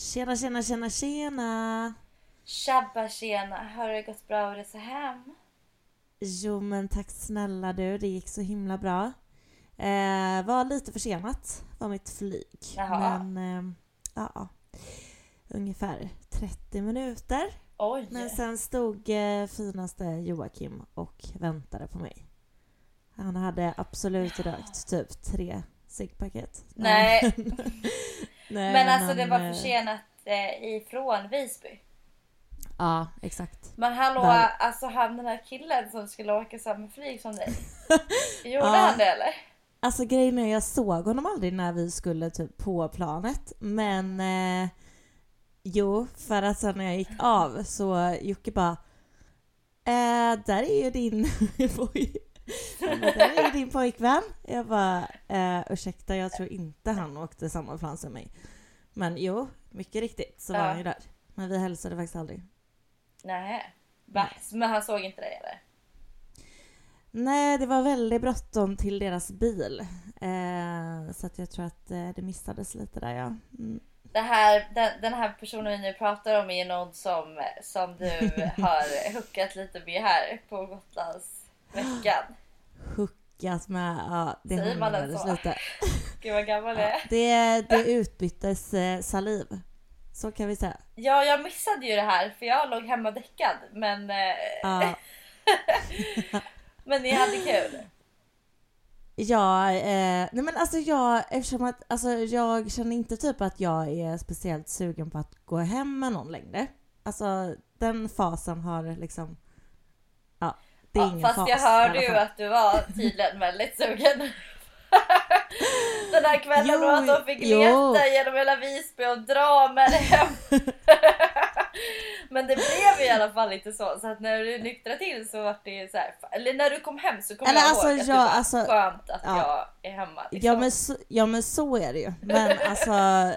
Tjena, tjena, tjena, tjena! Tjabba tjena, har det gått bra att resa hem? Jo men tack snälla du, det gick så himla bra. Eh, var lite försenat var mitt flyg. Jaha. Men eh, ja, ungefär 30 minuter. Oj! Men sen stod eh, finaste Joakim och väntade på mig. Han hade absolut rökt typ tre ciggpaket. Nej. Nej, men alltså det var eh, försenat eh, ifrån Visby. Ja, exakt. Men hallå, Där. alltså han den här killen som skulle åka samma flyg som dig. Gjorde Ja. han det eller? Alltså grejen är jag såg honom aldrig när vi skulle typ på planet. Men eh, jo, för att sen när jag gick av så Jocke bara eh, där är ju din där är din pojkvän. Jag bara eh, ursäkta jag tror inte han åkte samma plan som mig. Men jo, mycket riktigt så var Ja. han ju där. Men vi hälsade faktiskt aldrig. Nej. Va? Men han såg inte dig eller? Nej, det var väldigt bråttom till deras bil. Eh, så att jag tror att eh, det missades lite där ja. Mm. Det här, den, den här personen vi nu pratar om är någon som, som du har hookat lite med här på Gotlandsveckan. Hookat med, ja det hånglades lite. Gud vad gammal jag. Ja, det, det utbyttes saliv. Så kan vi säga. Ja, jag missade ju det här för jag låg hemma däckad. Men, eh, Ja, men ni hade kul. ja eh, nej men alltså jag, eftersom att, alltså jag känner inte typ att jag är speciellt sugen på att gå hem med någon längre. Alltså den fasen har liksom, ja, det är Ja, ingen fast fas jag i hörde ju att du var tydligen väldigt sugen. Den här kvällen Jo, då att de fick jo. leta genom hela Visby och dra med det hem. Men det blev i alla fall inte så. Så att när du nyktrade till så var det så här. Eller när du kom hem så kom Eller jag alltså, ihåg att det jag- var alltså, skönt att ja. jag är hemma. Liksom. Ja men, så, ja men så är det ju. Men alltså,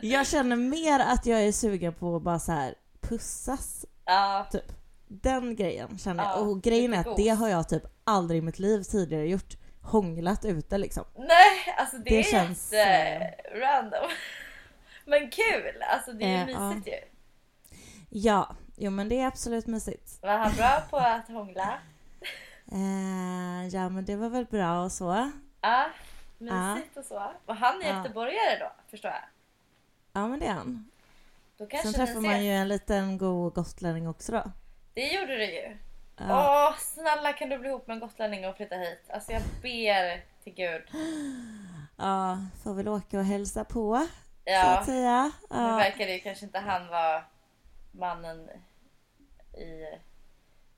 jag känner mer att jag är sugen på att bara så här pussas ja. typ. Den grejen känner jag. Ja, och grejen är lite att det har jag typ aldrig i mitt liv tidigare gjort. Hånglat ute liksom. Nej, alltså det, Det är känns, jätte random. Men kul! Alltså det är ju Eh, ja. mysigt ju. Ja, jo men det är absolut mysigt. Var han bra på att hångla? Eh, ja men det var väl bra och så. Ja, mysigt och så. Och han är Ja. göteborgare då, förstår jag. Ja men det är han. Sen träffar man ju en liten god gotlänning också då. Det gjorde du ju. Ja. Åh, snälla kan du bli ihop med en gotlänning och flytta hit? Alltså jag ber till gud. ja, får väl åka och hälsa på. Så Ja, att säga. nu Ja. verkar det ju kanske inte han vara mannen i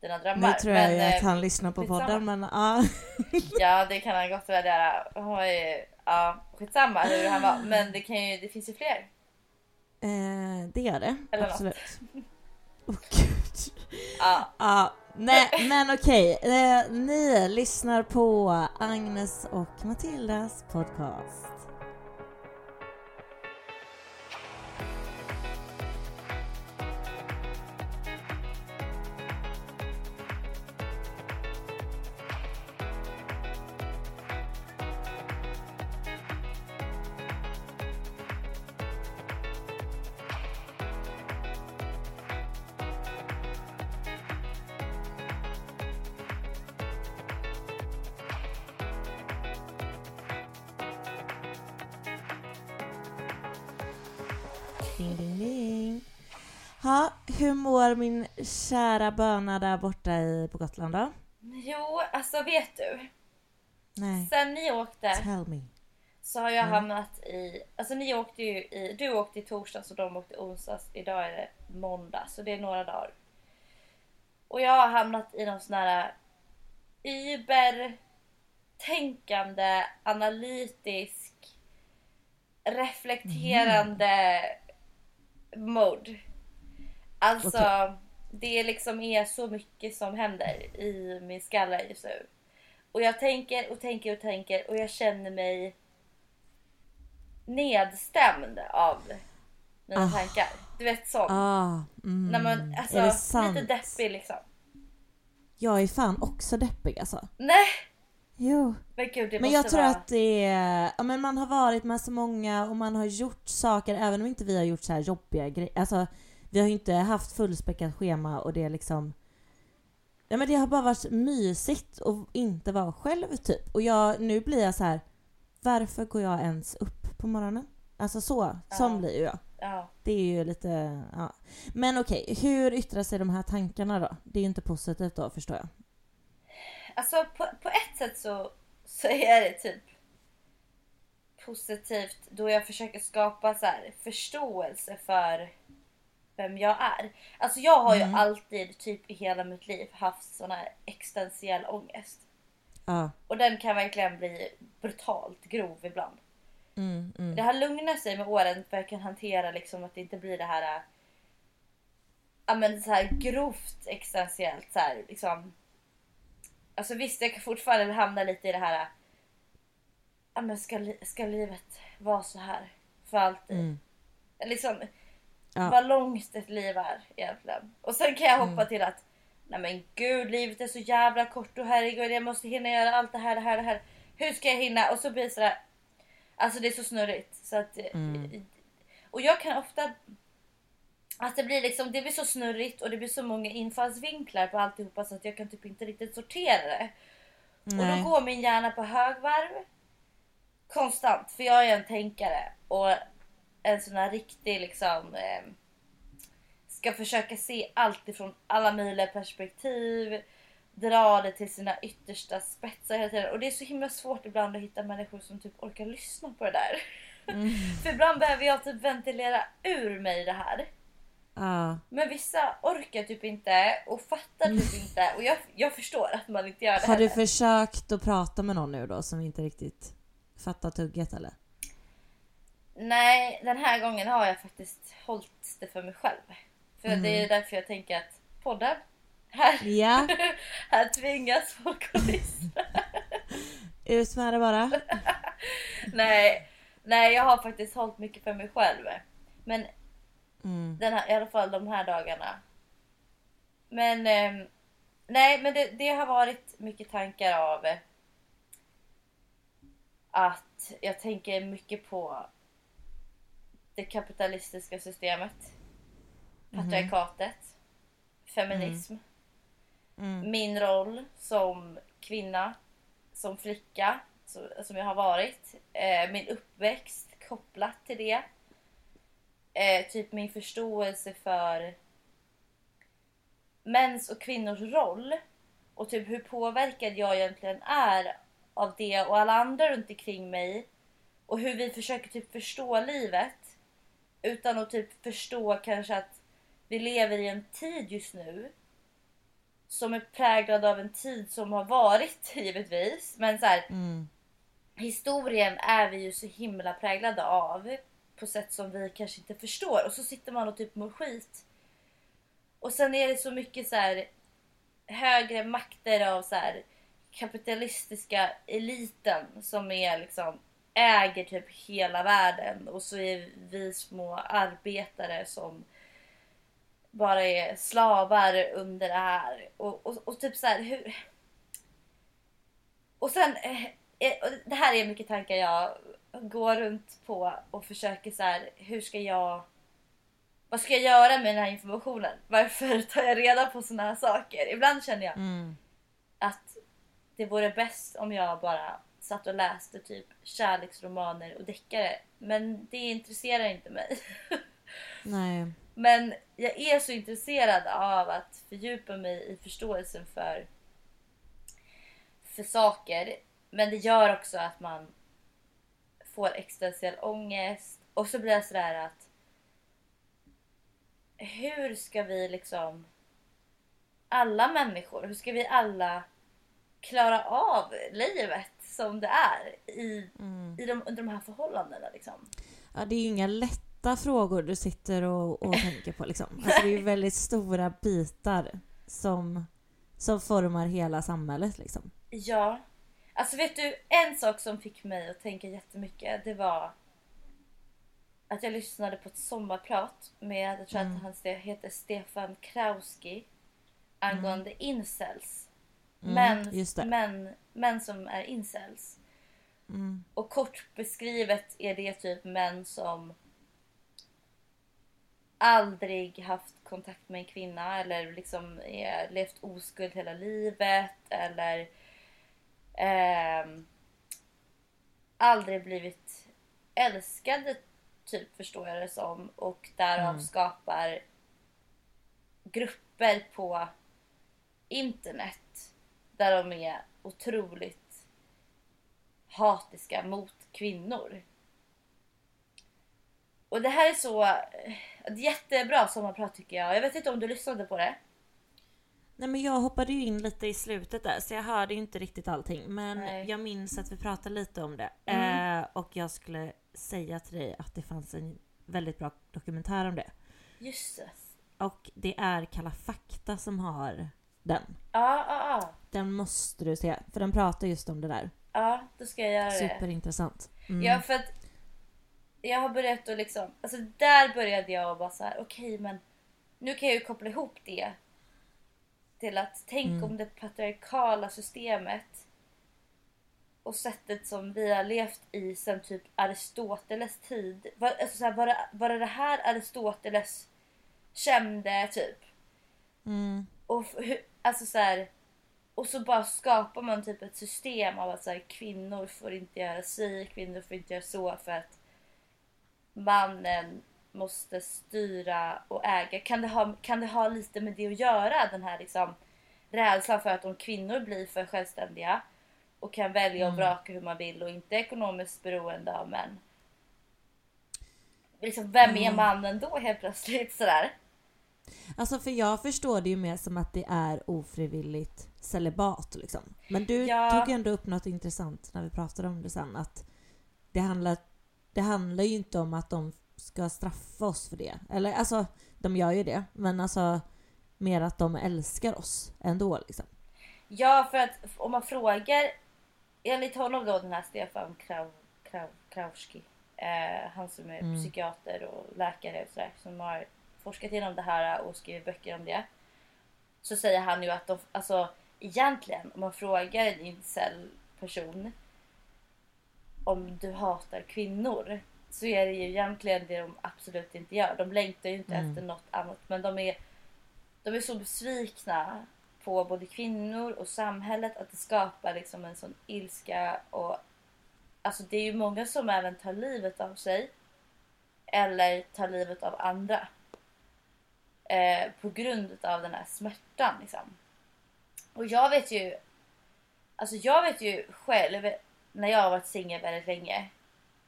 dina drömmar. Nu tror jag ju eh, att han lyssnar på skitsamma. podden men ja. Ja, det kan han gott väl göra. Ju, ja, skitsamma hur han var. Men det, kan ju, det finns ju fler. Eh, det gör det. Eller. Absolut. Åh gud. Ja, Ja, nej men okej. Okay. ni lyssnar på Agnes och Matildas podcast. Kära böna där borta i, på Gotland då? jo, alltså vet du. Nej, Sen ni åkte tell me. så har jag hamnat i, alltså ni åkte ju i, du åkte i torsdags och de åkte onsdags. Idag är det måndag så det är några dagar. Och jag har hamnat i någon sån här Uber tänkande, analytisk reflekterande mode. Alltså, Okej. Det liksom är så mycket som händer i min skalle just nu. Och jag tänker och tänker och tänker och jag känner mig nedstämd av mina Ah. tankar. Du vet sånt. Ah, mm. När man, är det alltså, sant? lite deppig liksom. Jag är fan också deppig alltså. Nej! Jo. Men gud det Men jag tror vara... att det är, ja men man har varit med så många och man har gjort saker även om inte vi har gjort så här jobbiga grejer. Alltså vi har ju inte haft fullspäckat schema och det är liksom Ja men det har bara varit mysigt att inte vara själv typ. Och jag, nu blir jag så här. Varför går jag ens upp på morgonen? Alltså så, Ja. blir ju jag. Ja. Det är ju lite, ja. Men okej, hur yttrar sig de här tankarna då? Det är ju inte positivt då förstår jag. Alltså på, på ett sätt så, så är det typ positivt då jag försöker skapa så här förståelse för vem jag är. Alltså jag har ju alltid typ i hela mitt liv haft sån här existentiell ångest. Ja. Och den kan verkligen bli brutalt grov ibland. Mm, mm. Det har lugnat sig med åren för jag kan hantera liksom att det inte blir det här. äh, Ja men så här grovt existentiellt så här liksom. Alltså visst jag kan fortfarande hamna lite i det här. äh, Ja men ska, ska livet vara så här för alltid? Mm. Liksom Ja. vad långt ett liv är egentligen. Och sen kan jag hoppa till att nej men gud livet är så jävla kort och herregud jag måste hinna göra allt det här, det här, det här. Hur ska jag hinna? Och så blir det sådär. Alltså det är så snurrigt. Så att, Och jag kan ofta att det blir liksom, det blir så snurrigt och det blir så många infallsvinklar på alltihopa så att jag kan typ inte riktigt sortera det. Och Nej. då går min hjärna på högvarv konstant. För jag är en tänkare och en sån här riktig liksom eh, ska försöka se allt ifrån alla möjliga perspektiv. Dra det till sina yttersta spetsar hela tiden. Och det är så himla svårt ibland att hitta människor som typ orkar lyssna på det där. För ibland behöver jag typ ventilera ur mig det här. Ja. Men vissa orkar typ inte och fattar typ inte. Och jag, jag förstår att man inte gör det Har du heller. försökt att prata med någon nu då som inte riktigt fattar tugget eller? Nej, den här gången har jag faktiskt hållit det för mig själv. För det Mm. är därför jag tänker att podden, här, Ja, här tvingas folk att lyssna. ut med det bara. nej, nej, jag har faktiskt hållit mycket för mig själv. Men Mm. den här, i alla fall de här dagarna. Men ehm, nej, men det, det har varit mycket tankar av eh, att jag tänker mycket på det kapitalistiska systemet, patriarkatet, feminism, Mm. min roll som kvinna, som flicka som jag har varit, eh, min uppväxt kopplat till det. Eh, typ min förståelse för mäns och kvinnors roll och typ hur påverkad jag egentligen är av det och alla andra runt omkring mig och hur vi försöker typ förstå livet utan att typ förstå kanske att vi lever i en tid just nu som är präglad av en tid som har varit givetvis men så här, Mm. historien är vi ju så himla präglade av på sätt som vi kanske inte förstår och så sitter man och typ mår skit. Och sen är det så mycket så här högre makter av så här kapitalistiska eliten som är liksom äger typ hela världen och så är vi små arbetare som bara är slavar under det här och, och, och typ så här hur och sen, eh, eh, och det här är mycket tankar jag går runt på och försöker så här, hur ska jag vad ska jag göra med den här informationen? Varför tar jag reda på såna här saker? Ibland känner jag Mm. att det vore bäst om jag bara satt och läste typ kärleksromaner och deckare. Men det intresserar inte mig. Nej. Men jag är så intresserad av att fördjupa mig i förståelsen för, för saker. Men det gör också att man får existentiell ångest. Och så blir jag sådär att hur ska vi liksom alla människor, hur ska vi alla klara av livet som det är i, Mm. i de, under de här förhållandena. Liksom. Ja, det är ju inga lätta frågor du sitter och, och tänker på liksom. Alltså, det är ju väldigt stora bitar som, som formar hela samhället liksom. Ja. Alltså vet du, en sak som fick mig att tänka jättemycket det var att jag lyssnade på ett sommarprat med, jag tror Mm. att han heter Stefan Krauski angående incels. Mm, män, det. Män, män som är incels. Mm. Och kort beskrivet är det typ män som aldrig haft kontakt med en kvinna eller liksom är, levt oskuld hela livet eller ehm, aldrig blivit älskade typ förstår jag det som och därav Mm. skapar grupper på internet där de är otroligt hatiska mot kvinnor. Och det här är så ett jättebra sommarprat tycker jag. Jag vet inte om du lyssnade på det? Nej men jag hoppade ju in lite i slutet där så jag hörde ju inte riktigt allting. Men Nej. jag minns att vi pratade lite om det. Mm. Eh, och jag skulle säga till dig att det fanns en väldigt bra dokumentär om det. Just det. Och det är Kalla fakta som har den. Ja, ja, ja. Den måste du se, för den pratar just om det där. Ja, då ska jag göra det. Superintressant. Mm. Ja, för att jag har börjat att liksom, alltså där började jag och bara så här, okej men nu kan jag ju koppla ihop det till att tänk Mm. om det patriarkala systemet och sättet som vi har levt i sedan typ Aristoteles tid. Var, alltså så här, var, det, var det det här Aristoteles kände typ? Mm. Och, hur, alltså så här, och så bara skapar man typ ett system av att så här, kvinnor får inte göra si, kvinnor får inte göra så för att mannen måste styra och äga. Kan det ha, kan det ha lite med det att göra? Den här liksom, rädslan för att om kvinnor blir för självständiga och kan välja och Mm. vraka hur man vill och inte är ekonomiskt beroende av män. Liksom, vem är Mm. mannen då helt plötsligt? Sådär. Alltså för jag förstår det ju mer som att det är ofrivilligt celibat liksom. Men du Ja. tog ändå upp något intressant när vi pratade om det sen att det handlar, det handlar ju inte om att de ska straffa oss för det. Eller alltså, de gör ju det. Men alltså mer att de älskar oss ändå liksom. Ja, för att om man frågar enligt honom då den här Stefan Krau, Krau, Krauski, eh, han som är Mm. psykiater och läkare och sådär, som har forskat inom det här och skrivit böcker om det. Så säger han ju att de, alltså egentligen om man frågar en incel person om du hatar kvinnor så är det ju egentligen det de absolut inte gör. De längtar ju inte Mm. efter något annat men de är, de är så besvikna på både kvinnor och samhället att det skapar liksom en sån ilska och alltså det är ju många som även tar livet av sig eller tar livet av andra eh, på grund av den här smärtan liksom. Och jag vet ju alltså jag vet ju själv när jag har varit singel väldigt länge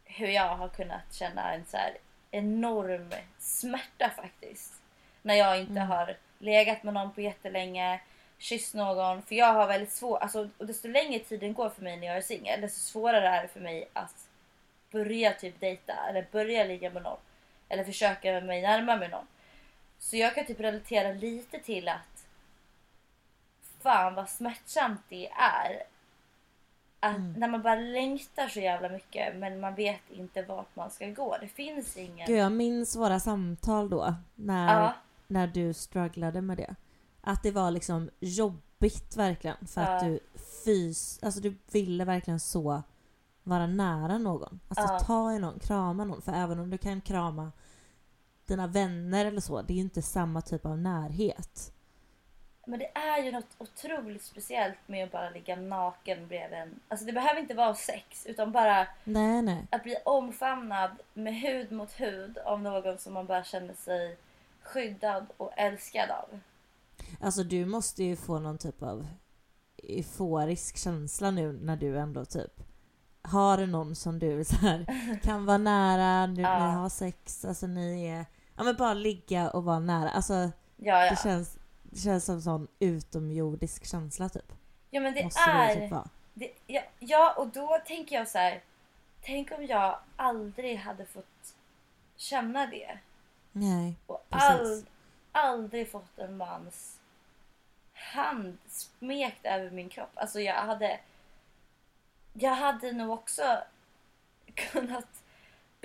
hur jag har kunnat känna en så här enorm smärta faktiskt. När jag inte Mm. har legat med någon på jättelänge, kysst någon. För jag har väldigt svårt, alltså, och desto längre tiden går för mig när jag är singel, desto svårare är det för mig att börja typ dejta eller börja ligga med någon. Eller försöka mig närma med någon. Så jag kan typ relatera lite till att fan vad smärtsamt det är. Att Mm. När man bara längtar så jävla mycket men man vet inte vart man ska gå. Det finns ingen... Gud, jag minns våra samtal då när, Ja, när du strugglade med det. Att det var liksom jobbigt verkligen för att Ja. du fys... Alltså du ville verkligen så vara nära någon. Alltså Ja. ta i någon, krama någon. För även om du kan krama dina vänner eller så, det är ju inte samma typ av närhet. men det är ju något otroligt speciellt med att bara ligga naken bredvid en... Alltså det behöver inte vara sex utan bara Nej, nej. att bli omfamnad med hud mot hud av någon som man bara känner sig skyddad och älskad av. Alltså du måste ju få någon typ av euforisk känsla nu när du ändå typ har någon som du så här, kan vara nära, nu, Ja. ni har sex, alltså ni är... Ja men bara ligga och vara nära. Alltså Ja, det ja. känns, det känns som en sån utomjordisk känsla typ. ja men det Måste det är... typ vara. Det, ja, ja, och då tänker jag så här. Tänk om jag aldrig hade fått känna det. Nej, Och Precis. all, aldrig fått en mans hand smekt över min kropp. Alltså jag hade... Jag hade nog också kunnat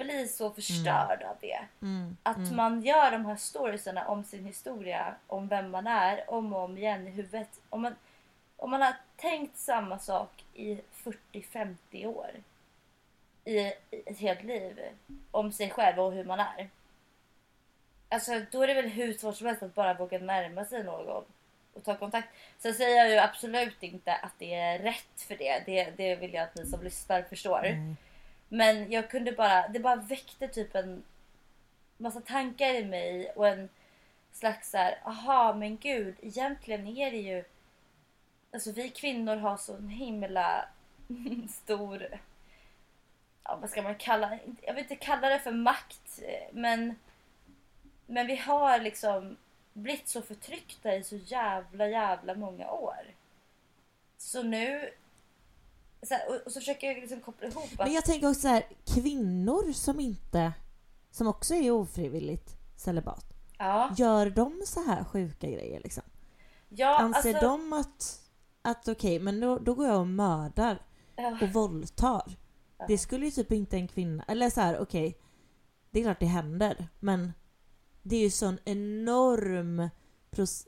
bli så förstörd av det. mm, Att man gör de här storiesarna om sin historia, om vem man är, om och om igen i huvudet. Om man, om man har tänkt samma sak i 40-50 år i, ett helt liv om sig själv och hur man är. Alltså då är det väl hur svårt som helst att bara våga närma sig någon och ta kontakt. Sen säger jag ju absolut inte att det är rätt för det. Det, det vill jag att ni som lyssnar förstår. nej. Men jag kunde bara, det bara väckte typ en massa tankar i mig och en slags så här, aha men gud, egentligen är det ju, alltså vi kvinnor har sån himla stor, ja vad ska man kalla, jag vill inte kalla det för makt, men, men vi har liksom blivit så förtryckta i så jävla jävla många år. Så nu, så här, och, och så försöker jag liksom koppla ihop att Men jag tänker också så här, kvinnor som inte, som också är ofrivilligt celibat. Ja, Gör de så här sjuka grejer liksom? ja Anser alltså, de att, att okej, men då, då går jag och mördar ja, och våldtar. Det skulle ju typ inte en kvinna, eller så här, okej. det är klart det händer, men det är ju sån enorm,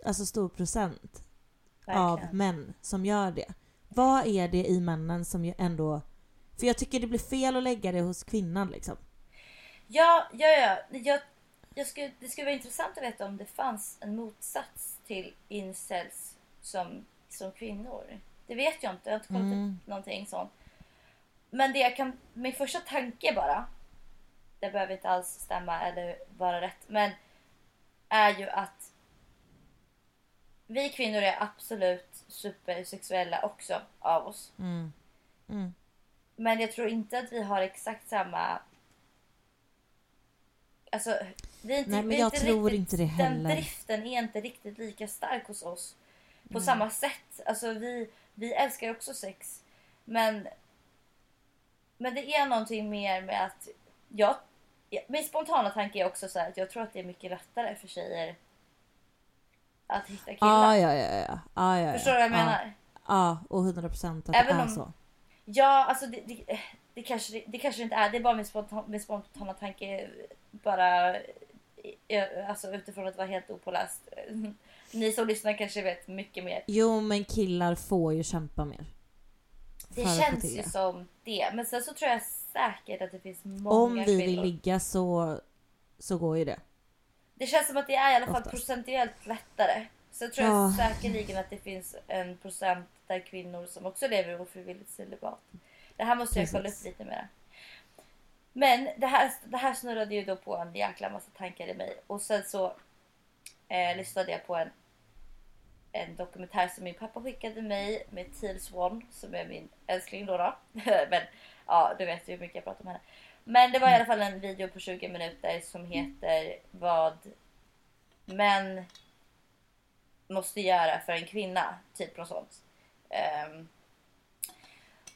alltså stor procent av verkligen. män som gör det. Vad är det i männen som ju ändå... För jag tycker det blir fel att lägga det hos kvinnan liksom. Ja, ja, ja. Jag, jag skulle, det skulle vara intressant att veta om det fanns en motsats till incels som, som kvinnor. Det vet jag inte. Jag har inte kollat Mm. upp någonting sånt. Men det jag kan, min första tanke bara, det behöver inte alls stämma eller vara rätt, men är ju att vi kvinnor är absolut supersexuella också av oss. Mm. Mm. Men jag tror inte att vi har exakt samma... Alltså, vi är inte, Nej, men jag inte tror riktigt, inte det Den heller. driften är inte riktigt lika stark hos oss. På Mm. samma sätt. Alltså, vi, vi älskar också sex. Men, men det är någonting mer med att... Jag, min spontana tanke är också så här att jag tror att det är mycket lättare för tjejer att hitta killar. Ah, ja, ja, ja. Ah, ja, ja. Förstår du vad jag Ja. menar? Ja, och 100 procent att Även det är om- så. Ja, alltså det, det, det, kanske, det kanske inte är. Det är bara min spontana, min spontana tanke. Bara eh, alltså, utifrån att vara helt opåläst. Ni som lyssnar kanske vet mycket mer. Jo, men killar får ju kämpa mer. Det känns ju som det. Men sen så tror jag säkert att det finns många Om vi kvinnor. vill ligga så, så går ju det. Det känns som att det är i alla fall Oftast. procentuellt lättare. Tror jag Ja. säkerligen att det finns en procent där kvinnor som också lever ofrivilligt celibat. Det här måste jag kolla upp Precis. lite mer. Men det här, det här snurrade ju då på en jäkla massa tankar i mig. Och sen så eh, lyssnade jag på en, en dokumentär som min pappa skickade mig med Teal Swan som är min älskling då. då. Men ja, du vet ju hur mycket jag pratar om henne. Men det var i alla fall en video på 20 minuter som heter Vad män måste göra för en kvinna. Typ något sånt. Um,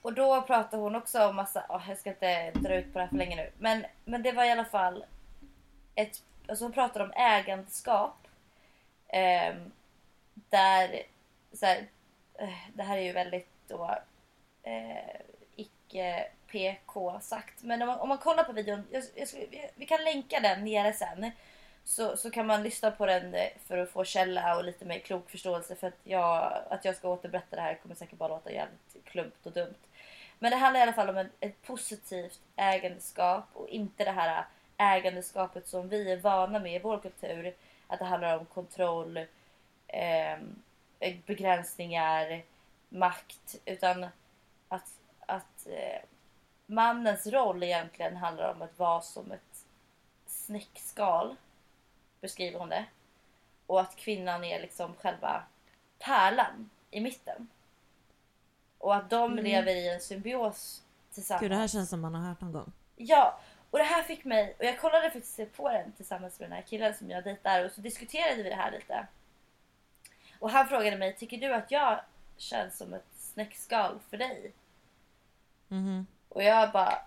och då pratar hon också om massa, Oh, jag ska inte dra ut på det här för länge nu. Men, men det var i alla fall ett, alltså hon pratar om ägandeskap. Um, där, så här, eh, det här är ju väldigt då Uh, icke PK sagt. Men om man, om man kollar på videon, jag, jag, vi, kan länka den nere sen. Så, så kan man lyssna på den eh, för att få källa och lite mer klok förståelse. För att jag, att jag ska återberätta det här kommer säkert bara låta jävligt klumpt och dumt. Men det handlar i alla fall om ett, ett positivt ägandeskap och inte det här ägandeskapet som vi är vana med i vår kultur. Att det handlar om kontroll, eh, begränsningar, makt. Utan att, att eh, mannens roll egentligen handlar om att vara som ett snäckskal. Beskriver hon det. Och att kvinnan är liksom själva pärlan i mitten. Och att de Mm. lever i en symbios tillsammans. Gud, det här känns som man har hört någon gång. Ja, och det här fick mig, och jag kollade faktiskt på den tillsammans med den här killen som jag dejtar och så diskuterade vi det här lite. Och han frågade mig, tycker du att jag känns som ett snäckskal för dig. Mhm. Och jag bara,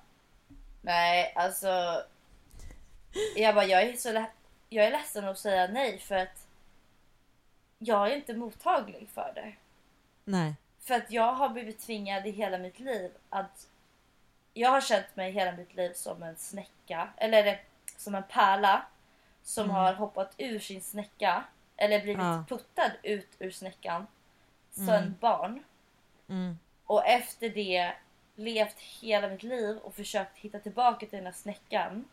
nej alltså. Jag bara, jag är så lä- jag är ledsen att säga nej för att jag är inte mottaglig för det. Nej. För att jag har blivit tvingad i hela mitt liv att jag har känt mig hela mitt liv som en snäcka eller eh, som en pärla som Mm. har hoppat ur sin snäcka eller blivit Ja. puttad ut ur snäckan som Mm. barn Mm. och efter det levt hela mitt liv och försökt hitta tillbaka till den här snäckan.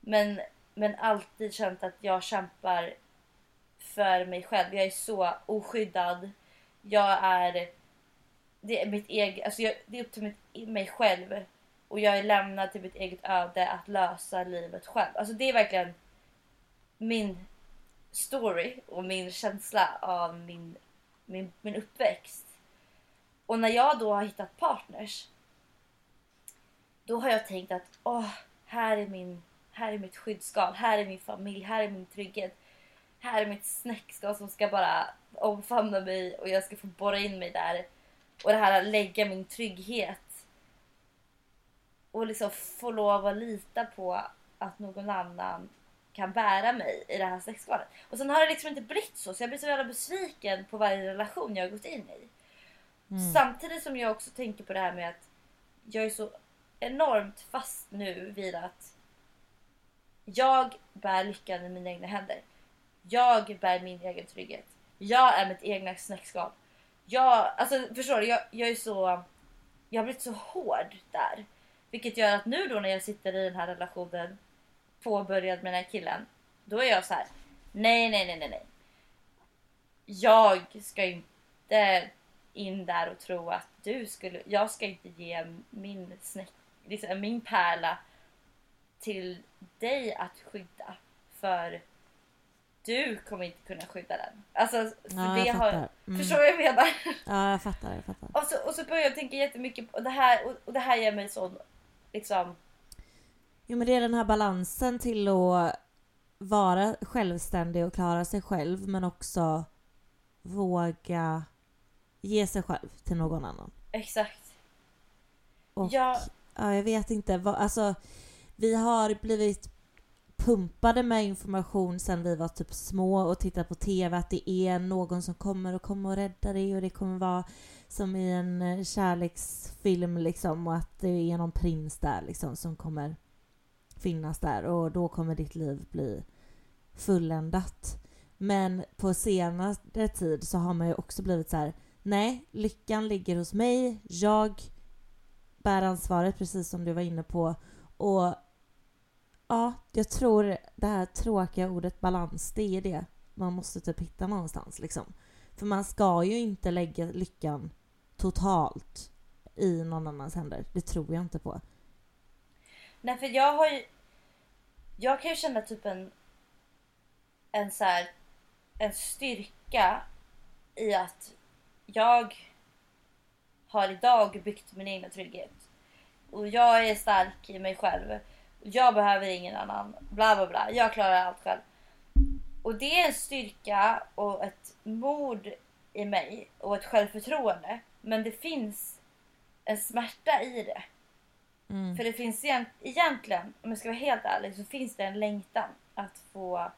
Men, men alltid känt att jag kämpar för mig själv. Jag är så oskyddad. Jag är... Det är, mitt eget, alltså jag, det är upp till mitt, mig själv. Och jag är lämnad till mitt eget öde att lösa livet själv. Alltså det är verkligen min story och min känsla av min, min, min uppväxt. Och när jag då har hittat partners. Då har jag tänkt att åh, här är min, här är mitt skyddsskal, här är min familj, här är min trygghet. Här är mitt snäckskal som ska bara omfamna mig och jag ska få borra in mig där. Och det här att lägga min trygghet. Och liksom få lov att lita på att någon annan kan bära mig i det här snäckskalet. Och sen har det liksom inte blivit så, så jag blir så jävla besviken på varje relation jag har gått in i. Mm. Samtidigt som jag också tänker på det här med att jag är så enormt fast nu vid att jag bär lyckan i mina egna händer. Jag bär min egen trygghet. Jag är mitt egna snäckskal. Jag, alltså förstår du, jag, jag är så... Jag har blivit så hård där. Vilket gör att nu då när jag sitter i den här relationen påbörjad med den här killen. Då är jag så här. Nej, nej, nej, nej, nej. Jag ska inte in där och tro att du skulle... Jag ska inte ge min, snäck, liksom, min pärla till dig att skydda. För du kommer inte kunna skydda den. Alltså, för Ja, jag har. Mm. Förstår du vad jag menar? Ja, jag fattar. Jag fattar. Och så, och så börjar jag tänka jättemycket på det här och, och det här ger mig sån liksom... Jo men det är den här balansen till att vara självständig och klara sig själv men också våga ge sig själv till någon annan. Exakt. Och, Ja. ja, jag vet inte. Vad, alltså, vi har blivit pumpade med information sen vi var typ små och tittat på TV att det är någon som kommer och kommer och rädda dig och det kommer vara som i en eh, kärleksfilm liksom och att det är någon prins där liksom som kommer finnas där och då kommer ditt liv bli fulländat. Men på senare tid så har man ju också blivit så här nej, lyckan ligger hos mig, jag bär ansvaret precis som du var inne på och ja, jag tror det här tråkiga ordet balans, det är det man måste typ hitta någonstans liksom. För man ska ju inte lägga lyckan totalt i någon annans händer. Det tror jag inte på. Nej för jag har ju... Jag kan ju känna typ en... En så här, En styrka i att jag har idag byggt min egna trygghet. Och jag är stark i mig själv. Jag behöver ingen annan. Bla bla bla. Jag klarar allt själv. Och det är en styrka och ett mod i mig och ett självförtroende. Men det finns en smärta i det. Mm. För det finns egent- egentligen, om jag ska vara helt ärlig, så finns det en längtan att få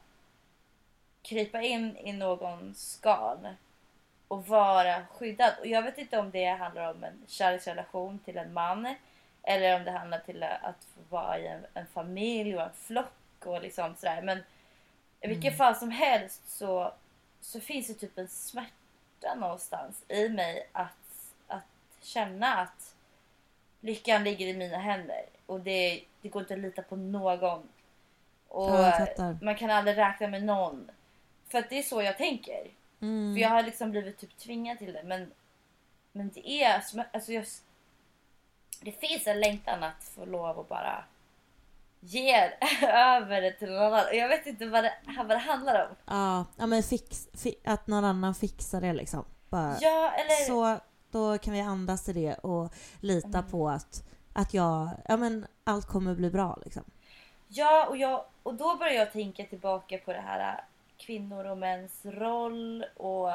krypa in i någons skal och vara skyddad. Och jag vet inte om det handlar om en kärleksrelation till en man eller om det handlar till att få vara i en, en familj och en flock och liksom sådär. Men i vilket fall som helst så, så finns det typ en smärta någonstans i mig att, att känna att lyckan ligger i mina händer och det, det går inte att lita på någon. Och Ja, man kan aldrig räkna med någon. För att det är så jag tänker. Mm. För jag har liksom blivit typ tvingad till det. Men, men det är alltså jag, Det finns en längtan att få lov att bara ge över det till någon annan. Jag vet inte vad det, vad det handlar om. Ja, ja men fix, fi, att någon annan fixar det liksom. Bara, Ja, eller... Så då kan vi andas i det och lita Mm. på att, att jag, ja men allt kommer bli bra liksom. Ja, och, jag, och då börjar jag tänka tillbaka på det här kvinnor och mäns roll och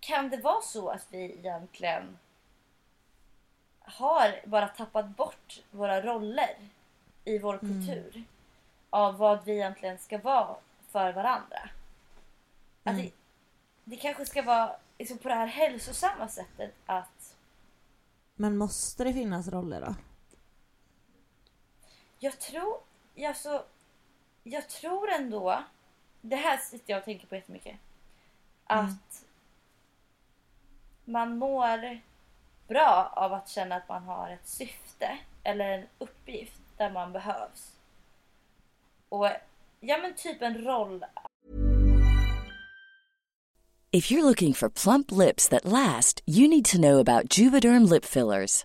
kan det vara så att vi egentligen har bara tappat bort våra roller i vår kultur? Av vad vi egentligen ska vara för varandra. Att det, det kanske ska vara liksom på det här hälsosamma sättet att Men måste det finnas roller då? jag tror, alltså, jag tror ändå, det här sitter jag och tänker på jättemycket. Att man mår bra av att känna att man har ett syfte eller en uppgift där man behövs. Och ja men typ en roll If you're looking for plump lips that last, you need to know about Juvederm lip fillers.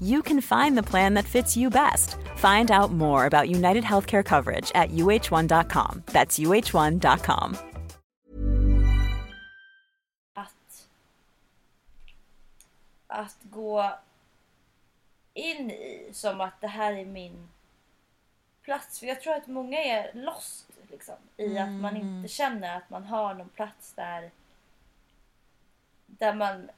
you can find the plan that fits you best. Find out more about United Healthcare coverage at uh1.com. That's uh1.com. att att gå in i som att det här är min plats. För jag tror att många är lost liksom, i att man inte känner att man har någon plats där där man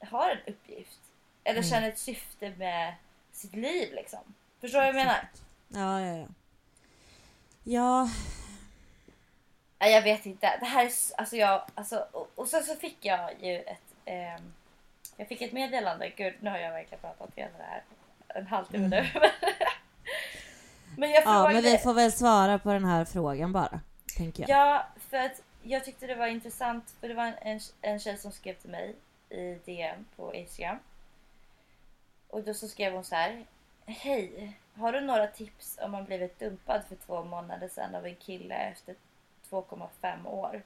har en uppgift. Eller känner ett syfte med sitt liv liksom. Förstår du vad jag menar? Ja, ja, ja. Ja, jag vet inte. Det här är alltså jag alltså och, och sen så fick jag ju ett ehm, jag fick ett meddelande. Gud, nu har jag verkligen pratat igenom det här en halvtimme nu. men jag Mm. ja, frågade men vi får väl svara på den här frågan bara, tänker jag. Ja, för att jag tyckte det var intressant för det var en, en tjej som skrev till mig i DM på Instagram. Och då så skrev hon så här. Hej! Har du några tips om man blivit dumpad för två månader sedan av en kille efter 2,5 år?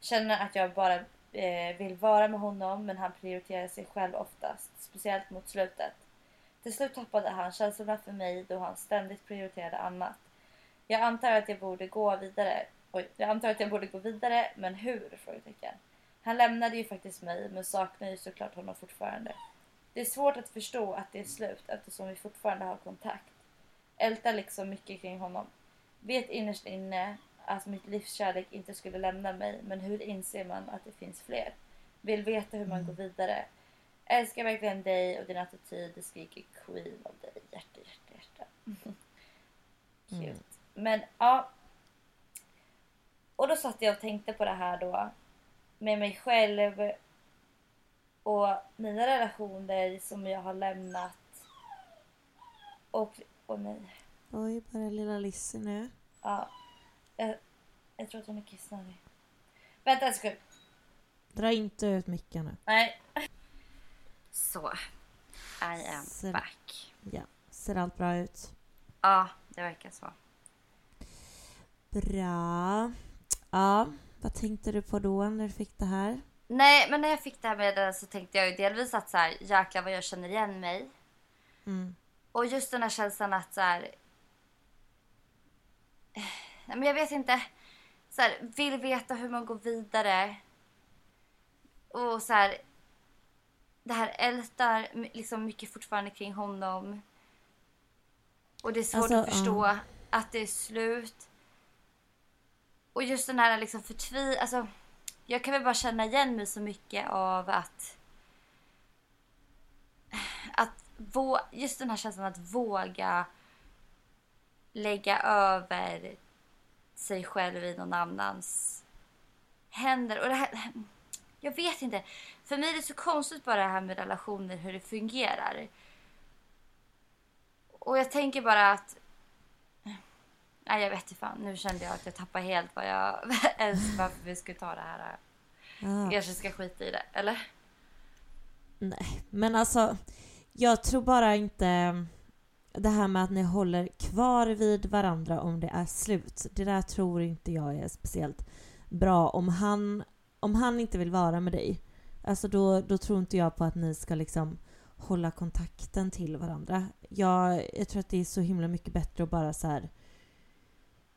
Känner att jag bara eh, vill vara med honom men han prioriterar sig själv oftast, speciellt mot slutet. Till slut tappade han känslorna för mig då han ständigt prioriterade annat. Jag antar att jag borde gå vidare. Oj, jag antar att jag borde gå vidare, men hur? Frågetecken. Han lämnade ju faktiskt mig, men saknar ju såklart honom fortfarande. Det är svårt att förstå att det är slut eftersom vi fortfarande har kontakt. Ältar liksom mycket kring honom. Vet innerst inne att mitt livskärlek inte skulle lämna mig, men hur inser man att det finns fler? Vill veta hur man går vidare. Älskar verkligen dig och din attityd. Det skriker queen av dig. Hjärta, hjärta, hjärta. Cute. Men ja. Och då satt jag och tänkte på det här då. Med mig själv. Och mina relationer som jag har lämnat. Och, och nej. Oj, börjar lilla Lizzie nu. Ja. Jag, jag tror att hon är kissnödig. Vänta en sekund. Dra inte ut micken nu. Nej. Så. I am Så- back. Ja, ser allt bra ut? Ja, det verkar så. Bra. Ja, vad tänkte du på då när du fick det här? Nej, men när jag fick det här meddelandet så tänkte jag ju delvis att så här, jäklar vad jag känner igen mig. Mm. Och just den här känslan att så här, eh, Nej, men jag vet inte. Så här, vill veta hur man går vidare. Och så här. Det här ältar liksom mycket fortfarande kring honom. Och det är svårt Alltså, att förstå att det är slut. Och just den här liksom förtvi... Alltså, jag kan väl bara känna igen mig så mycket av att... att vå, just den här känslan att våga lägga över sig själv i någon annans händer. Och det här, jag vet inte. För mig är det så konstigt bara det här med relationer, hur det fungerar. Och jag tänker bara att... Nej, jag vet inte fan. Nu kände jag att jag tappade helt vad jag... ens varför vi skulle ta det här. Ja. Jag kanske ska skita i det, eller? Nej, men alltså jag tror bara inte det här med att ni håller kvar vid varandra om det är slut. Det där tror inte jag är speciellt bra. Om han, om han inte vill vara med dig, alltså då, då tror inte jag på att ni ska liksom hålla kontakten till varandra. Jag, jag tror att det är så himla mycket bättre att bara så här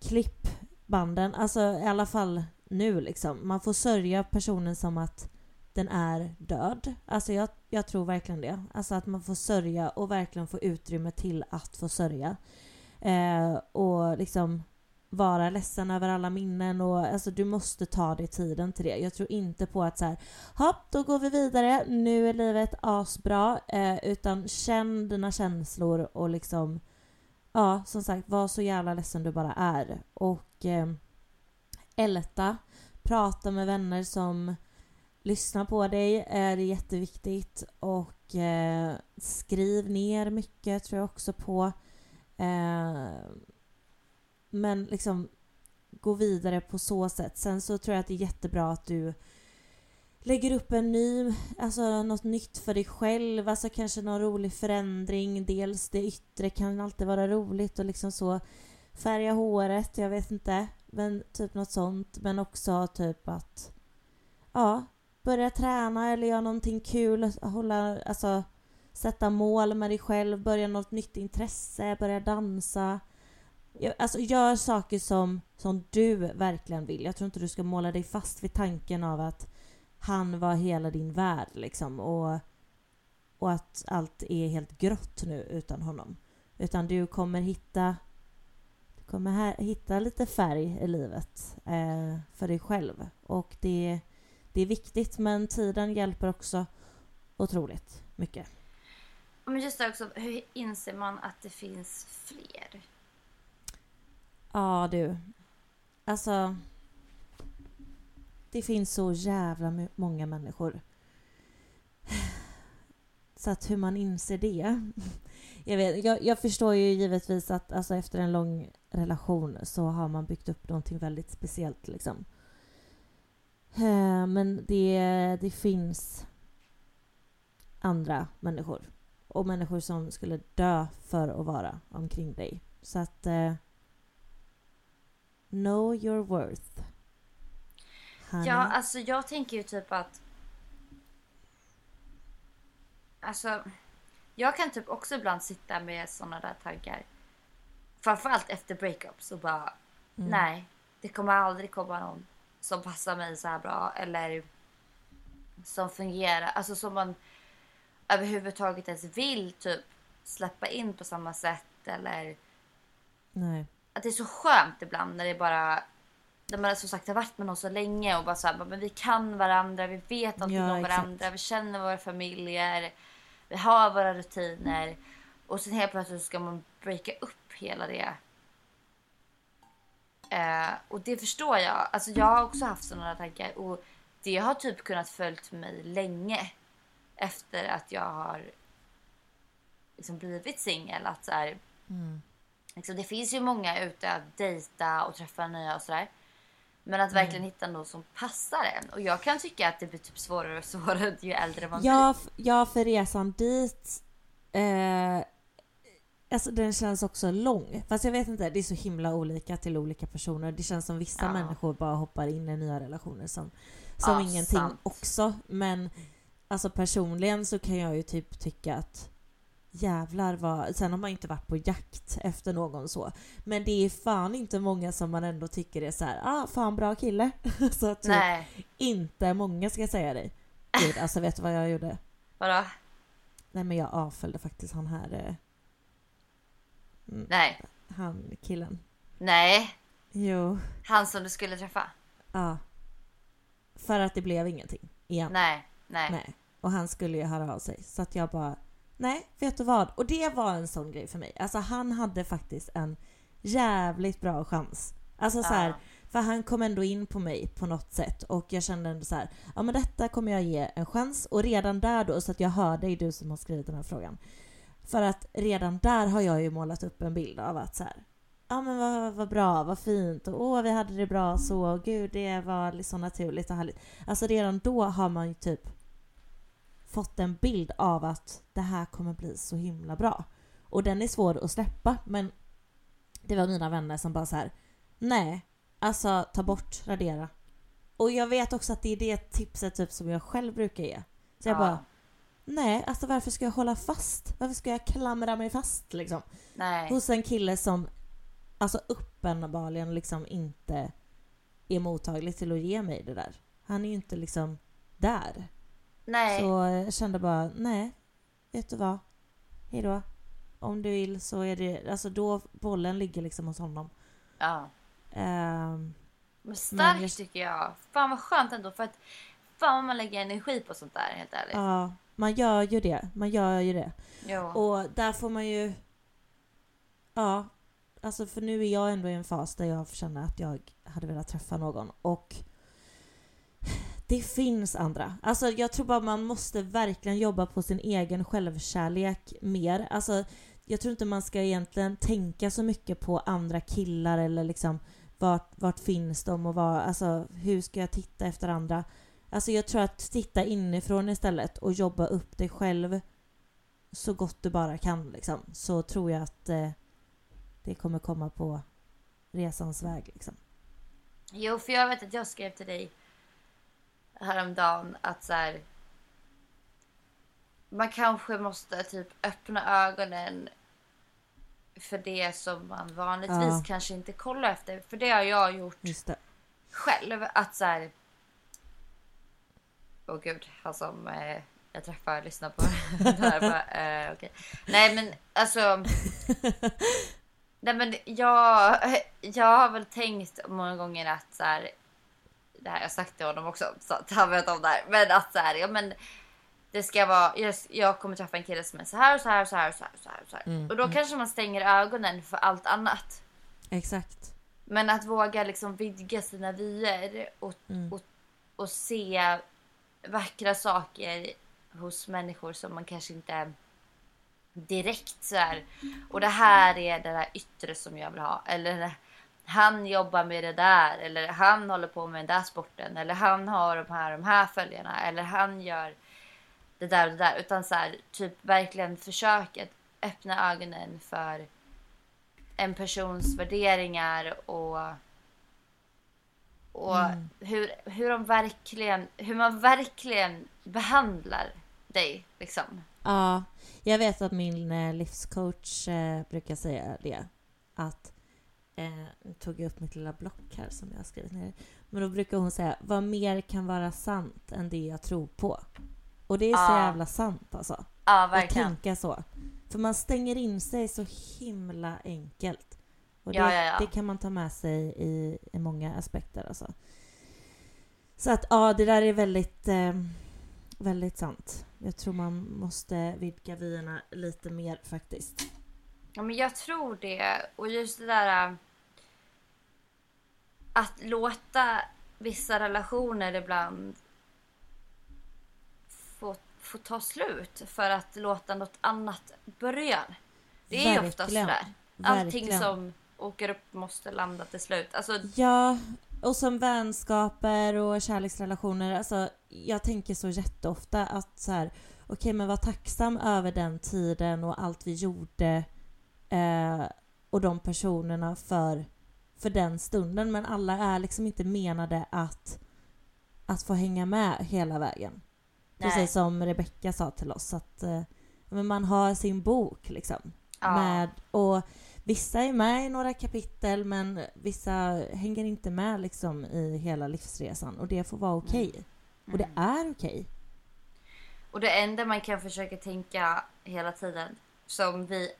klipp banden, alltså i alla fall nu liksom. Man får sörja personen som att den är död. Alltså jag, jag tror verkligen det. Alltså att man får sörja och verkligen få utrymme till att få sörja. Eh, och liksom vara ledsen över alla minnen och alltså du måste ta dig tiden till det. Jag tror inte på att så här, hopp då går vi vidare, nu är livet asbra. Eh, utan känn dina känslor och liksom ja som sagt var så jävla ledsen du bara är. Och eh, älta, prata med vänner som lyssnar på dig är jätteviktigt och eh, skriv ner mycket tror jag också på. Eh, men liksom gå vidare på så sätt. Sen så tror jag att det är jättebra att du lägger upp en ny, alltså något nytt för dig själv, alltså kanske någon rolig förändring. Dels det yttre kan alltid vara roligt och liksom så färga håret, jag vet inte, men typ något sånt. Men också typ att, ja, börja träna eller göra någonting kul, hålla, alltså sätta mål med dig själv, börja något nytt intresse, börja dansa. Alltså gör saker som, som du verkligen vill. Jag tror inte du ska måla dig fast vid tanken av att han var hela din värld liksom och, och att allt är helt grått nu utan honom. Utan du kommer hitta du kommer här, hitta lite färg i livet eh, för dig själv. Och det, det är viktigt men tiden hjälper också otroligt mycket. Men just det också, hur inser man att det finns fler? Ja du. Alltså. Det finns så jävla många människor. Så att hur man inser det. Jag, vet, jag, jag förstår ju givetvis att alltså, efter en lång relation så har man byggt upp någonting väldigt speciellt liksom. Eh, men det, det finns andra människor. Och människor som skulle dö för att vara omkring dig. Så att... Eh, know your worth. Honey. Ja, alltså jag tänker ju typ att... Alltså, jag kan typ också ibland sitta med såna där tankar. Framförallt efter breakups och bara, Mm. nej, det kommer aldrig komma någon som passar mig så här bra eller som fungerar, alltså som man överhuvudtaget ens vill typ släppa in på samma sätt eller Nej. att det är så skönt ibland när det bara när man som sagt har varit med någon så länge och bara så här, men vi kan varandra, vi vet allting Ja, om exakt. varandra, vi känner våra familjer, vi har våra rutiner och sen helt plötsligt ska man breaka upp hela det. Eh, och det förstår jag. Alltså jag har också haft sådana tankar och det har typ kunnat följt mig länge efter att jag har liksom blivit singel. Att så här, liksom, det finns ju många ute att dejta och träffa nya och sådär. Men att verkligen hitta någon som passar en. Och jag kan tycka att det blir typ svårare och svårare ju äldre man Ja, f- ja, för resan dit... Eh, alltså den känns också lång. Fast jag vet inte, det är så himla olika till olika personer. Det känns som vissa Ja. människor bara hoppar in i nya relationer som, som Ja, ingenting sant. också. Men alltså personligen så kan jag ju typ tycka att jävlar vad... Sen har man inte varit på jakt efter någon så. Men det är fan inte många som man ändå tycker är så här, ah fan bra kille. så typ Nej, inte många ska jag säga dig. Gud, alltså vet du vad jag gjorde? vadå? Nej men jag avföljde faktiskt han här... Eh, Nej. han killen. Nej. Jo, Han som du skulle träffa? ja. För att det blev ingenting igen. Nej. Nej. Nej. Och han skulle ju höra av sig. Så att jag bara, nej, vet du vad? Och det var en sån grej för mig. Alltså han hade faktiskt en jävligt bra chans. Alltså så här, Ja. för han kom ändå in på mig på något sätt och jag kände ändå så här, ja men detta kommer jag ge en chans. Och redan där då, så att jag hör dig du som har skrivit den här frågan. För att redan där har jag ju målat upp en bild av att så här, ja men vad, vad bra, vad fint och åh vi hade det bra så, och gud det var liksom naturligt och härligt. Alltså redan då har man ju typ fått en bild av att det här kommer bli så himla bra. Och den är svår att släppa men det var mina vänner som bara så här: nej, alltså ta bort, radera. Och jag vet också att det är det tipset typ som jag själv brukar ge. Så jag Ja. bara, nej, alltså varför ska jag hålla fast? Varför ska jag klamra mig fast liksom? Nej. Hos en kille som alltså uppenbarligen liksom inte är mottaglig till att ge mig det där. Han är ju inte liksom där. Nej. Så jag kände bara, nej, vet du vad? Hejdå. Om du vill så är det, alltså då bollen ligger liksom hos honom. Ja. Ehm, Men starkt just- tycker jag. Fan vad skönt ändå för att fan vad man lägger energi på sånt där helt ärligt. ja, man gör ju det. Man gör ju det. Jo. Och där får man ju... Ja, alltså för nu är jag ändå i en fas där jag känner att jag hade velat träffa någon och det finns andra. Alltså jag tror bara man måste verkligen jobba på sin egen självkärlek mer. Alltså jag tror inte man ska egentligen tänka så mycket på andra killar eller liksom vart, vart finns de och var, alltså hur ska jag titta efter andra? Alltså jag tror att titta inifrån istället och jobba upp dig själv så gott du bara kan liksom. Så tror jag att eh, det kommer komma på resans väg liksom. Jo, för jag vet att jag skrev till dig häromdagen att så här, man kanske måste typ öppna ögonen för det som man vanligtvis Ja. kanske inte kollar efter. För det har jag gjort själv. Att så här... Åh gud, han som eh, jag träffar lyssnar på det här. Bara, eh, okej. Nej men alltså. Nej men jag, jag har väl tänkt många gånger att så här. Det här jag sagt till honom också så att han vet om det här. Men att så här, ja men. Det ska vara, jag, jag kommer träffa en kille som är så här och så här och så här och så här. Och, så här, och, så här. och då kanske man stänger ögonen för allt annat. Exakt. Men att våga liksom vidga sina vyer och, och, och se vackra saker hos människor som man kanske inte direkt så här. Och det här är det där yttre som jag vill ha. Eller han jobbar med det där. Eller han håller på med den där sporten. Eller han har de här, de här följarna. Eller han gör det där och det där. Utan så här, typ verkligen försöka att öppna ögonen för en persons värderingar och och hur, hur, de verkligen, hur man verkligen behandlar dig. Liksom. Ja, jag vet att min eh, livscoach eh, brukar säga det. Att, eh, tog jag upp mitt lilla block här som jag har skrivit ner. Men då brukar hon säga, vad mer kan vara sant än det jag tror på? Och det är så Ja. jävla sant alltså. Ja, Att verkligen. tänka så. För man stänger in sig så himla enkelt. Och det, Ja, ja, ja. det kan man ta med sig i, i många aspekter alltså. Så att ja, det där är väldigt, eh, väldigt sant. Jag tror man måste vidga vyerna lite mer faktiskt. Ja, men jag tror det. Och just det där... äh, Att låta vissa relationer ibland få, få ta slut för att låta något annat börja. Det är ju ofta Verkligen. sådär. Allting Verkligen. som åker upp måste landa till slut. Alltså, Ja, och som vänskaper och kärleksrelationer. Alltså, jag tänker så jätteofta att så här, okej men var tacksam över den tiden och allt vi gjorde eh, och de personerna för, för den stunden. Men alla är liksom inte menade att, att få hänga med hela vägen. Nej. Precis som Rebecca sa till oss att eh, men man har sin bok liksom. Ja. Med, och vissa är med i några kapitel men vissa hänger inte med liksom i hela livsresan och det får vara okej. Och det är okej. Och det enda man kan försöka tänka hela tiden, som vi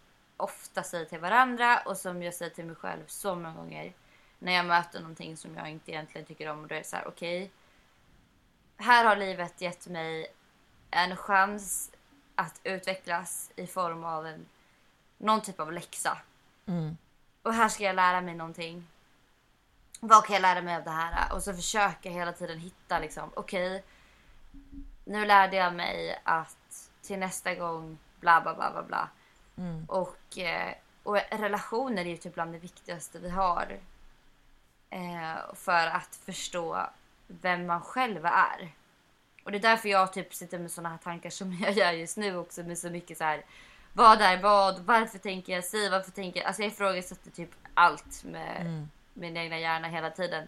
ofta säger till varandra och som jag säger till mig själv så många gånger. När jag möter någonting som jag inte egentligen tycker om. Och då är det så här, okej. här har livet gett mig en chans att utvecklas i form av en, någon typ av läxa. Mm. Och här ska jag lära mig någonting. Vad kan jag lära mig av det här? Och så försöka hela tiden hitta liksom, okej. nu lärde jag mig att till nästa gång bla bla bla bla bla. Mm. Och, eh, och relationer är ju typ bland det viktigaste vi har. Eh, för att förstå vem man själv är. Och det är därför jag typ sitter med såna här tankar som jag gör just nu också med så mycket så här. Vad är vad? Varför tänker jag si? Varför tänker jag? Alltså jag ifrågasätter typ allt med Mm. min egna hjärna hela tiden.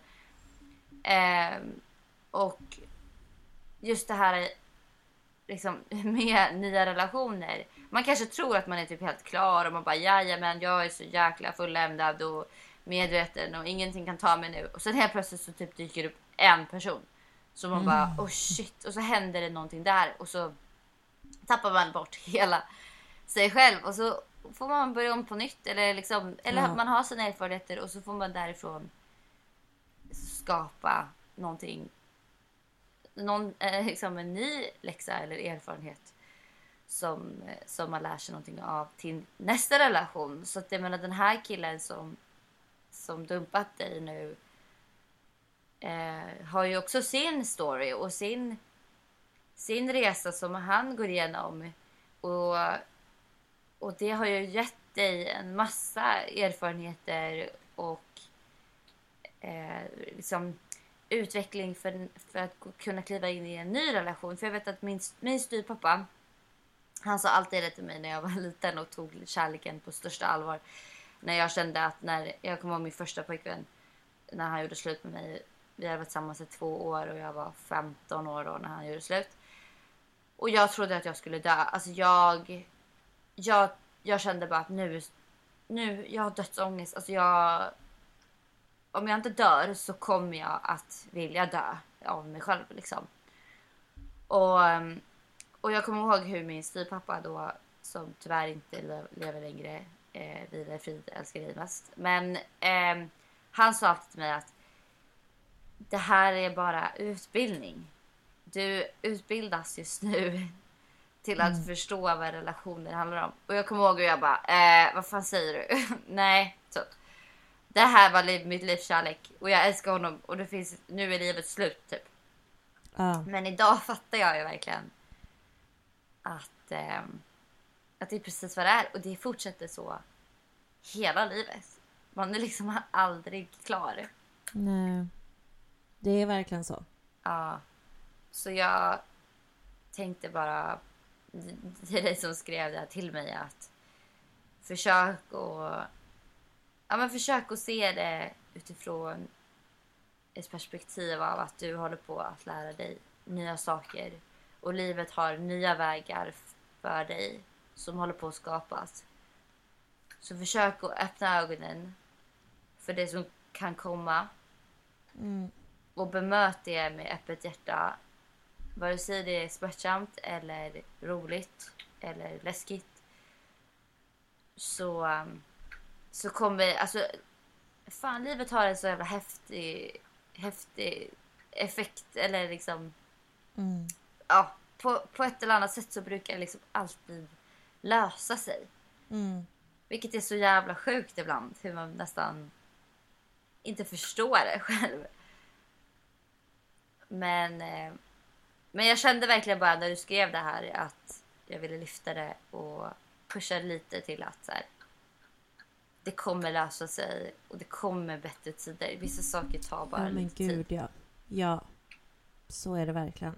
Ehm, och just det här liksom, med nya relationer. Man kanske tror att man är typ helt klar och man bara jajamän jag är så jäkla fulländad och medveten och ingenting kan ta mig nu. Och sen helt plötsligt så typ dyker det upp en person. Så man bara oh shit och så händer det någonting där och så tappar man bort hela sig själv och så får man börja om på nytt eller liksom eller Ja. man har sina erfarenheter och så får man därifrån skapa någonting någon, eh, liksom en ny läxa eller erfarenhet som, som man lär sig någonting av till nästa relation. Så att jag menar den här killen som, som dumpat dig nu eh, har ju också sin story och sin, sin resa som han går igenom. Och, och det har ju gett dig en massa erfarenheter och eh, liksom utveckling för, för att kunna kliva in i en ny relation. För jag vet att min, min styvpappa, han sa alltid det till mig när jag var liten och tog kärleken på största allvar. När jag kände att när, jag kommer ihåg min första pojkvän, när han gjorde slut med mig. Vi hade varit tillsammans i två år och jag var 15 år då när han gjorde slut. Och jag trodde att jag skulle dö. Alltså jag, jag, jag kände bara att nu, nu, jag har dödsångest. Alltså jag, om jag inte dör så kommer jag att vilja dö av mig själv liksom. Och, ehm, och jag kommer ihåg hur min styvpappa då, som tyvärr inte le- lever längre, eh, vila i frid, älskar dig mest. Men ehm, han sa alltid till mig att det här är bara utbildning. Du utbildas just nu till att förstå vad relationer handlar om. Och jag kommer ihåg hur jag bara, eh, vad fan säger du? Nej, typ. Det här var liv, mitt livs kärlek och jag älskar honom och det finns, nu är livet slut typ. Ja. Men idag fattar jag ju verkligen att, ehm, att det är precis vad det är och det fortsätter så hela livet. Man är liksom aldrig klar. Nej. Det är verkligen så. Ja. Så jag tänkte bara till dig som skrev det här till mig att försök och ja, men försök att se det utifrån ett perspektiv av att du håller på att lära dig nya saker och livet har nya vägar för dig som håller på att skapas. Så försök att öppna ögonen för det som kan komma Mm. och bemöt det med öppet hjärta. Vare sig det är smärtsamt eller roligt eller läskigt. Så, um, så kommer, alltså, fan livet har en så jävla häftig, häftig effekt eller liksom, Mm. Ja, på, på ett eller annat sätt så brukar det liksom alltid lösa sig. Mm. Vilket är så jävla sjukt ibland. Hur man nästan inte förstår det själv. Men, eh, men jag kände verkligen bara när du skrev det här att jag ville lyfta det och pusha lite till att så här, det kommer lösa sig och det kommer bättre tider. Vissa saker tar bara men lite gud tid. ja. Ja. Så är det verkligen.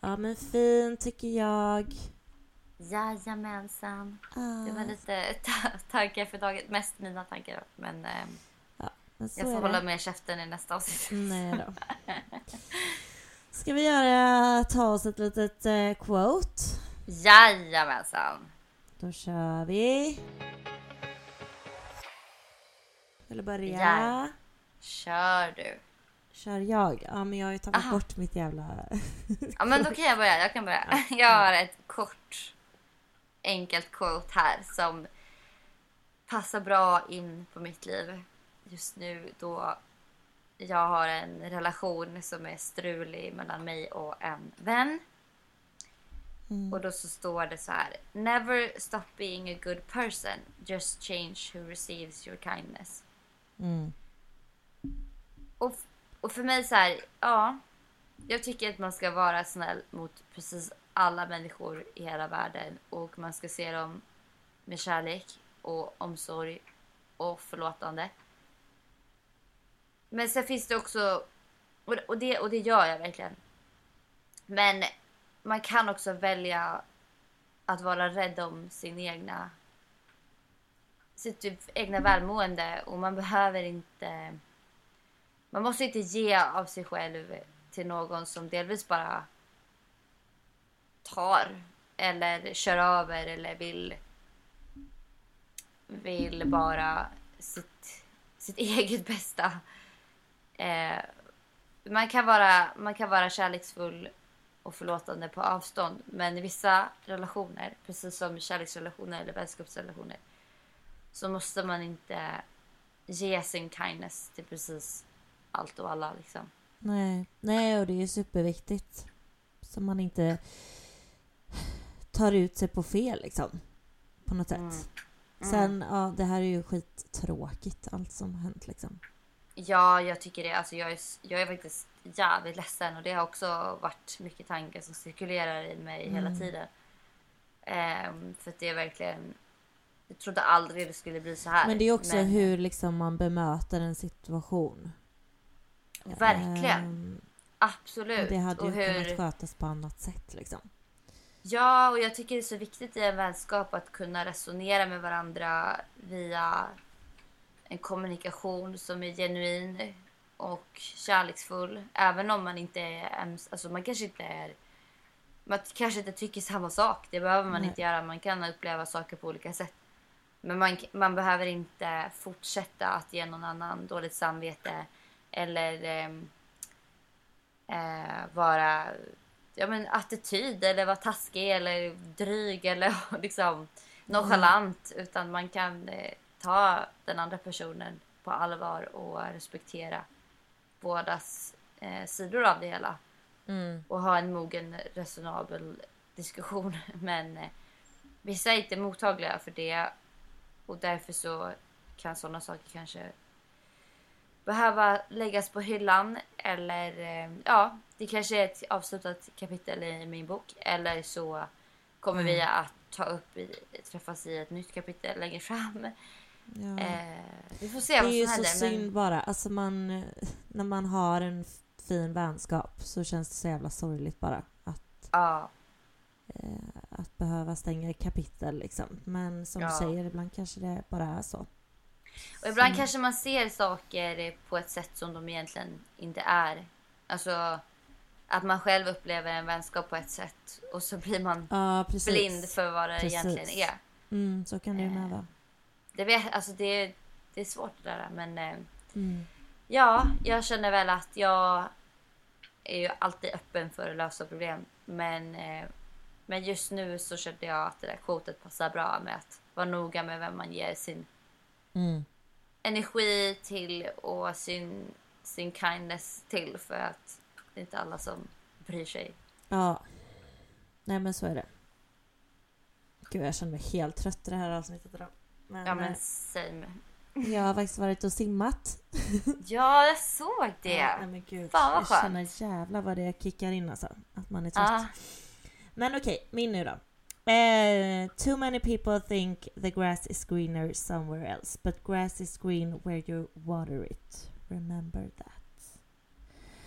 Ja men fin tycker jag. Jajamensan. Det var Ah, lite ta- tankar för dagen. Mest mina tankar. Men eh, men så jag får hålla med käften i nästa avsnitt. Nej då. Ska vi göra, ta oss ett litet eh, quote? Jajamensan. Då kör vi. Vill du börja? Ja. Kör du. Kör jag? Ja men jag har ju tagit Aha. bort mitt jävla... Ja men då kan jag börja. Jag kan börja. Jag har ett kort enkelt quote här som passar bra in på mitt liv just nu då jag har en relation som är strulig mellan mig och en vän. Och då så står det så här. Never stop being a good person. Just change who receives your kindness. Mm. Och, och för mig så här, ja. Jag tycker att man ska vara snäll mot precis alla människor i hela världen. Och man ska se dem med kärlek och omsorg och förlåtande. Men sen finns det också, och det, och det gör jag verkligen. Men man kan också välja att vara rädd om sin egna sitt typ egna välmående och man behöver inte man måste inte ge av sig själv till någon som delvis bara tar eller kör över eller vill vill bara sitt, sitt eget bästa. Eh, man, kan vara, man kan vara kärleksfull och förlåtande på avstånd. Men i vissa relationer, precis som kärleksrelationer eller vänskapsrelationer, så måste man inte ge sin kindness till precis allt och alla. Liksom. Nej. Nej, och det är superviktigt. Så man inte tar ut sig på fel liksom. På något sätt. Mm. Sen, ja, det här är ju skittråkigt allt som har hänt liksom. Ja, jag tycker det. Alltså, jag, är, jag är faktiskt jävligt ledsen och det har också varit mycket tankar som cirkulerar i mig hela tiden. Ehm, för det är verkligen... Jag trodde aldrig det skulle bli så här. Men det är också Men- hur liksom man bemöter en situation. Verkligen. Ehm, Absolut. och det hade ju och hur... kunnat skötas på annat sätt liksom. Ja, och jag tycker det är så viktigt i en vänskap att kunna resonera med varandra via en kommunikation som är genuin och kärleksfull. Även om man inte är alltså man kanske inte är man kanske inte tycker samma sak. Det behöver man Nej. inte göra. Man kan uppleva saker på olika sätt. Men man, man behöver inte fortsätta att ge någon annan dåligt samvete eller ehm, eh, vara ja, men attityd eller vara taskig eller dryg eller liksom nonchalant. Utan man kan eh, ta den andra personen på allvar och respektera bådas eh, sidor av det hela. Och ha en mogen, resonabel diskussion. Men eh, vissa är inte mottagliga för det. Och därför så kan sådana saker kanske behöva läggas på hyllan. Eller eh, ja, det kanske är ett avslutat kapitel i min bok. Eller så kommer vi att ta upp, i, träffas i ett nytt kapitel längre fram. Ja. Eh, vi får se det vad är ju som så händer. synd bara. Alltså man, när man har en fin vänskap så känns det så jävla sorgligt bara. Att, ja, eh, att behöva stänga kapitel liksom. Men som Ja. du säger, ibland kanske det bara är så. Och ibland Så- kanske man ser saker på ett sätt som de egentligen inte är. Alltså att man själv upplever en vänskap på ett sätt och så blir man Ja, blind för vad det Precis. egentligen är. Mm, så kan det ju Eh. med vara. Det, vet, alltså det, det är svårt det där men eh, Mm. ja, jag känner väl att jag är ju alltid öppen för att lösa problem. Men, eh, men just nu så kände jag att det där kvotet passar bra med att vara noga med vem man ger sin Mm. energi till och sin, sin kindness till för att det är inte alla som bryr sig. Ja. Nej men så är det. Gud jag känner mig helt trött i det här avsnittet idag. Men, Ja men eh, same. jag har faktiskt varit och simmat. Ja, jag såg det. Ja, nej men gud. Fan, vad jag skönt. känner jävla vad det kickar in alltså. Att man är trött. Ja. Men okej, min nu då. Eh, too many people think the grass is greener somewhere else, but grass is green where you water it. Remember that.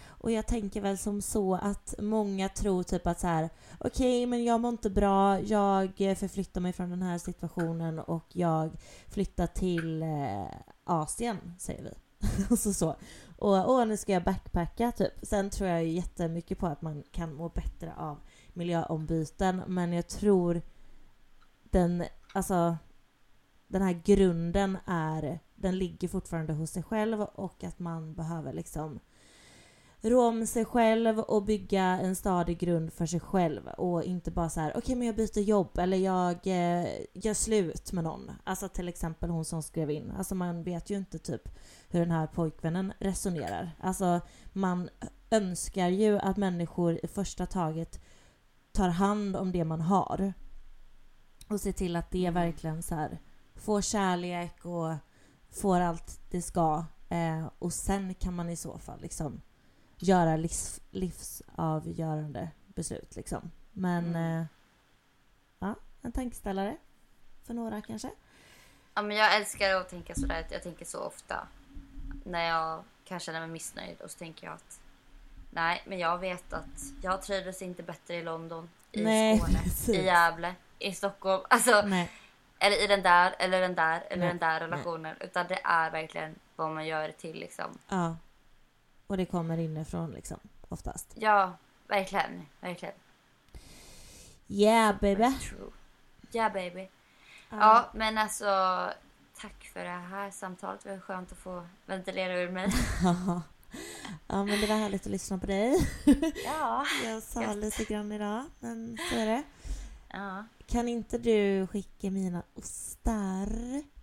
Och jag tänker väl som så att många tror typ att så här, okej men jag mår inte bra, jag förflyttar mig från den här situationen och jag flyttar till eh, Asien, säger vi. och så så. Och åh, nu ska jag backpacka typ. Sen tror jag ju jättemycket på att man kan må bättre av miljöombyten, men jag tror den, alltså den här grunden är, den ligger fortfarande hos sig själv och att man behöver liksom rå om sig själv och bygga en stadig grund för sig själv och inte bara så här: okej okay, men jag byter jobb eller jag eh, gör slut med någon. Alltså till exempel hon som skrev in. Alltså man vet ju inte typ hur den här pojkvännen resonerar. Alltså man önskar ju att människor i första taget tar hand om det man har. Och ser till att det verkligen så här får kärlek och får allt det ska. Eh, och sen kan man i så fall liksom göra livs, livsavgörande beslut liksom. Men mm. eh, ja, en tankeställare för några kanske. Ja, men jag älskar att tänka sådär. Jag tänker så ofta när jag kan känna mig missnöjd och så tänker jag att nej, men jag vet att jag trivdes inte bättre i London, i nej, Skåne, precis. i Gävle, i Stockholm. Alltså, nej. eller i den där, eller den där, eller nej, den där relationen. Utan det är verkligen vad man gör det till liksom. Ja. Och det kommer inifrån liksom, oftast. Ja, verkligen. Verkligen. Yeah baby. Yeah baby. Ja. ja, men alltså tack för det här samtalet. Det var skönt att få ventilera ur mig. ja, men det var härligt att lyssna på dig. Ja. Jag sa gött. lite grann idag, men så är det. Ja. Kan inte du skicka mina ostar?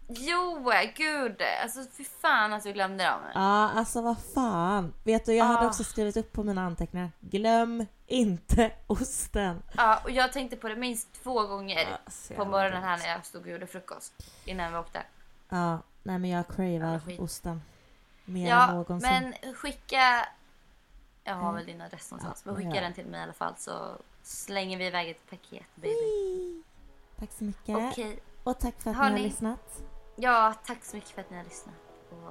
Jo, gud. Alltså fy fan att du glömde dem. Ja, alltså vad fan. Vet du, jag hade ah. också skrivit upp på mina anteckningar. Glöm inte osten. Ja, och jag tänkte på det minst två gånger ja, på morgonen här när jag stod och gjorde frukost. Innan vi åkte. Ja, nej men jag cravar osten. Mer ja, än någonsin. men skicka... Jag har väl din adress någonstans. Ja, men skicka ja. den till mig i alla fall så slänger vi iväg ett paket baby. Tack så mycket. Okay. Och tack för att har ni har lyssnat. Ja, tack så mycket för att ni har lyssnat. Och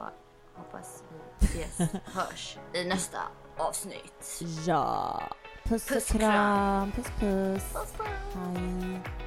hoppas vi ses, hörs i nästa avsnitt. Ja. Puss, puss och kram. Puss puss. puss, puss. Hej.